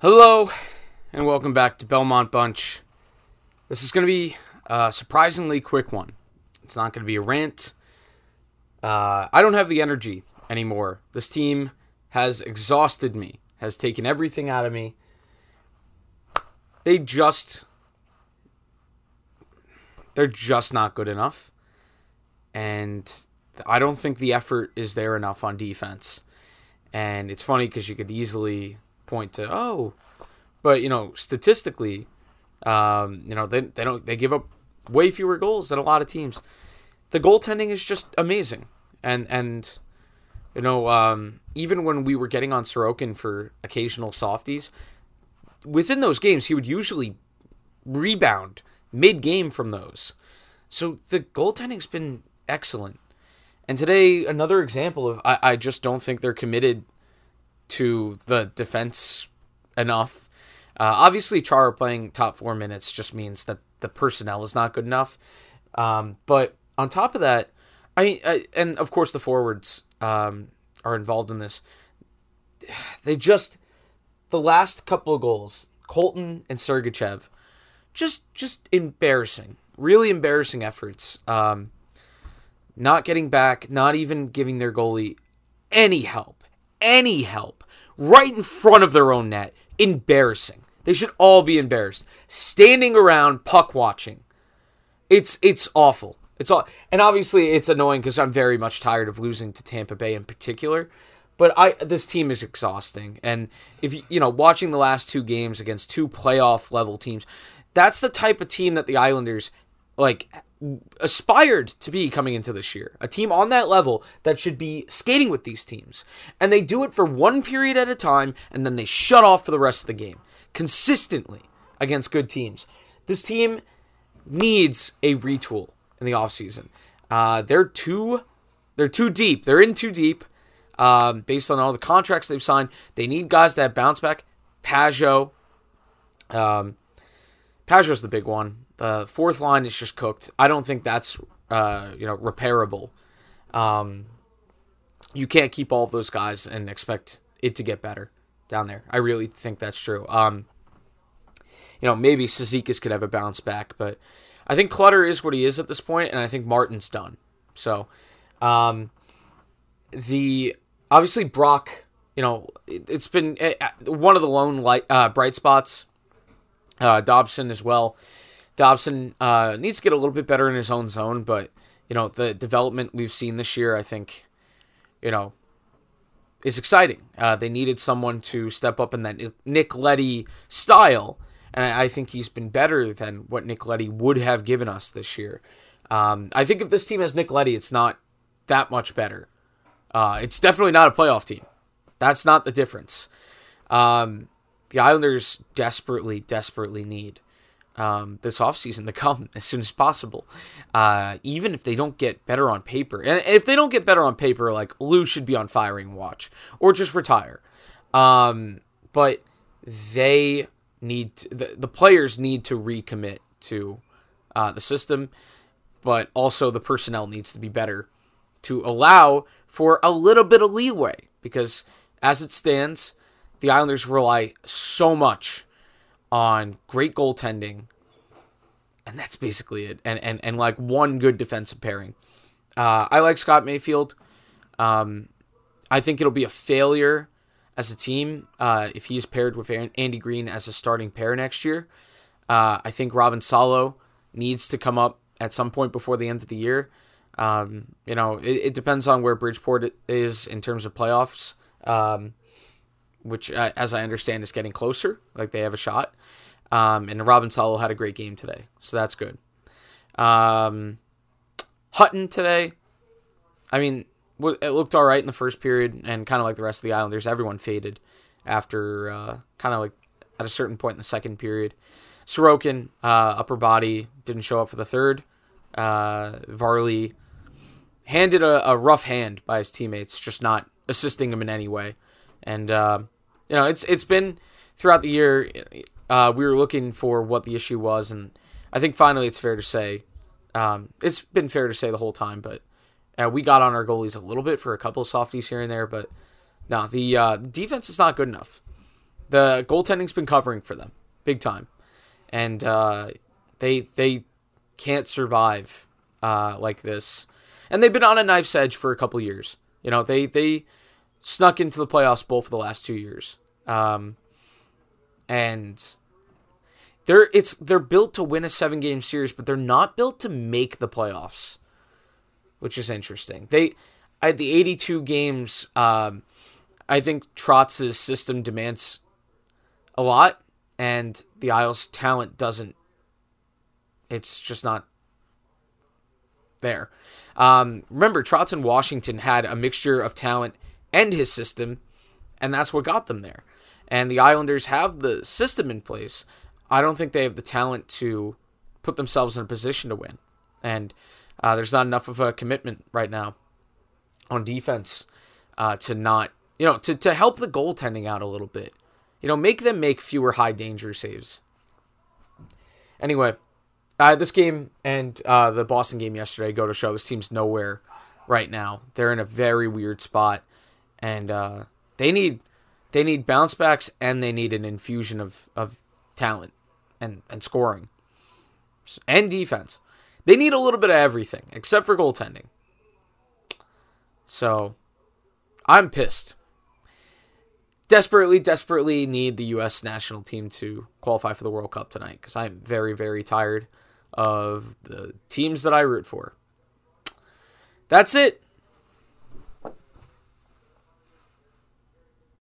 Hello, and welcome back to Belmont Bunch. This is going to be a surprisingly quick one. It's not going to be a rant. Uh, I don't have the energy anymore. This team has exhausted me, has taken everything out of me. They just. They're just not good enough. And I don't think the effort is there enough on defense. And it's funny because you could easily point to oh, but you know statistically, um, you know they they don't they give up way fewer goals than a lot of teams. The goaltending is just amazing, and and you know um, even when we were getting on Sorokin for occasional softies, within those games he would usually rebound mid game from those. So the goaltending's been excellent. And today, another example of I, I just don't think they're committed to the defense enough. Uh, obviously, Chara playing top four minutes just means that the personnel is not good enough. Um, but on top of that, I mean, I, and of course the forwards um, are involved in this. They just the last couple of goals, Colton and Sergachev, just just embarrassing, really embarrassing efforts. Um, not getting back, not even giving their goalie any help, any help, right in front of their own net. Embarrassing. They should all be embarrassed. Standing around puck watching. It's it's awful. It's all and obviously it's annoying because I'm very much tired of losing to Tampa Bay in particular. But I this team is exhausting, and if you you know watching the last two games against two playoff level teams, that's the type of team that the Islanders like aspired to be coming into this year. A team on that level that should be skating with these teams. And they do it for one period at a time and then they shut off for the rest of the game consistently against good teams. This team needs a retool in the offseason. Uh, they're too they're too deep. They're in too deep. Um, based on all the contracts they've signed, they need guys that bounce back. Pageau, um, Pageau's the big one. The fourth line is just cooked. I don't think that's uh, you know repairable. Um, you can't keep all of those guys and expect it to get better down there. I really think that's true. Um, you know, maybe Cizikas could have a bounce back, but I think Clutter is what he is at this point, and I think Martin's done. So, um, the obviously Brock, you know, it, has been eh, one of the lone light uh, bright spots. Uh, Dobson as well. Dobson uh, needs to get a little bit better in his own zone, but you know the development we've seen this year, I think, you know, is exciting. Uh, they needed someone to step up in that Nick Leddy style, and I think he's been better than what Nick Leddy would have given us this year. Um, I think if this team has Nick Leddy, it's not that much better. Uh, it's definitely not a playoff team. That's not the difference. Um, the Islanders desperately, desperately need um, this offseason to come as soon as possible. Uh, even if they don't get better on paper. And if they don't get better on paper, like Lou should be on firing watch or just retire. Um, but they need to, the, the players need to recommit to uh, the system, but also the personnel needs to be better to allow for a little bit of leeway because as it stands, the Islanders rely so much on great goaltending, and that's basically it. And and and like one good defensive pairing. Uh, I like Scott Mayfield. Um, I think it'll be a failure as a team uh, if he's paired with Andy Greene as a starting pair next year. Uh, I think Robin Salo needs to come up at some point before the end of the year. Um, you know, it, it, depends on where Bridgeport is in terms of playoffs. Um, which, uh, as I understand, is getting closer. Like they have a shot. Um, and Robin Salo had a great game today, so that's good. Um, Hutton today, I mean, it looked all right in the first period, and kind of like the rest of the Islanders, everyone faded after uh, kind of like at a certain point in the second period. Sorokin, uh, upper body, didn't show up for the third. Uh, Varley handed a, a, rough hand by his teammates, just not assisting him in any way. And uh, you know, it's it's been throughout the year. Uh, we were looking for what the issue was, and I think finally it's fair to say, um, it's been fair to say the whole time, but uh, we got on our goalies a little bit for a couple of softies here and there, but no, the uh, defense is not good enough. The goaltending's been covering for them big time, and uh, they they can't survive uh, like this. And they've been on a knife's edge for a couple years. You know, they they snuck into the playoffs both of the last two years, um, and they're it's they're built to win a seven game series, but they're not built to make the playoffs, which is interesting. They at the eighty two games, um, I think Trotz's system demands a lot, and the Isles' talent doesn't. It's just not there. Um, remember, Trotz in Washington had a mixture of talent and his system, and that's what got them there. And the Islanders have the system in place. I don't think they have the talent to put themselves in a position to win. And uh, there's not enough of a commitment right now on defense uh, to not, you know, to, to help the goaltending out a little bit. You know, make them make fewer high danger saves. Anyway, uh, this game and uh, the Boston game yesterday go to show this team's nowhere right now. They're in a very weird spot, and uh, they need they need bounce backs and they need an infusion of, of talent and, and scoring and defense. They need a little bit of everything except for goaltending. So I'm pissed. Desperately, desperately need the U.S. national team to qualify for the World Cup tonight because I'm very, very tired of the teams that I root for. That's it.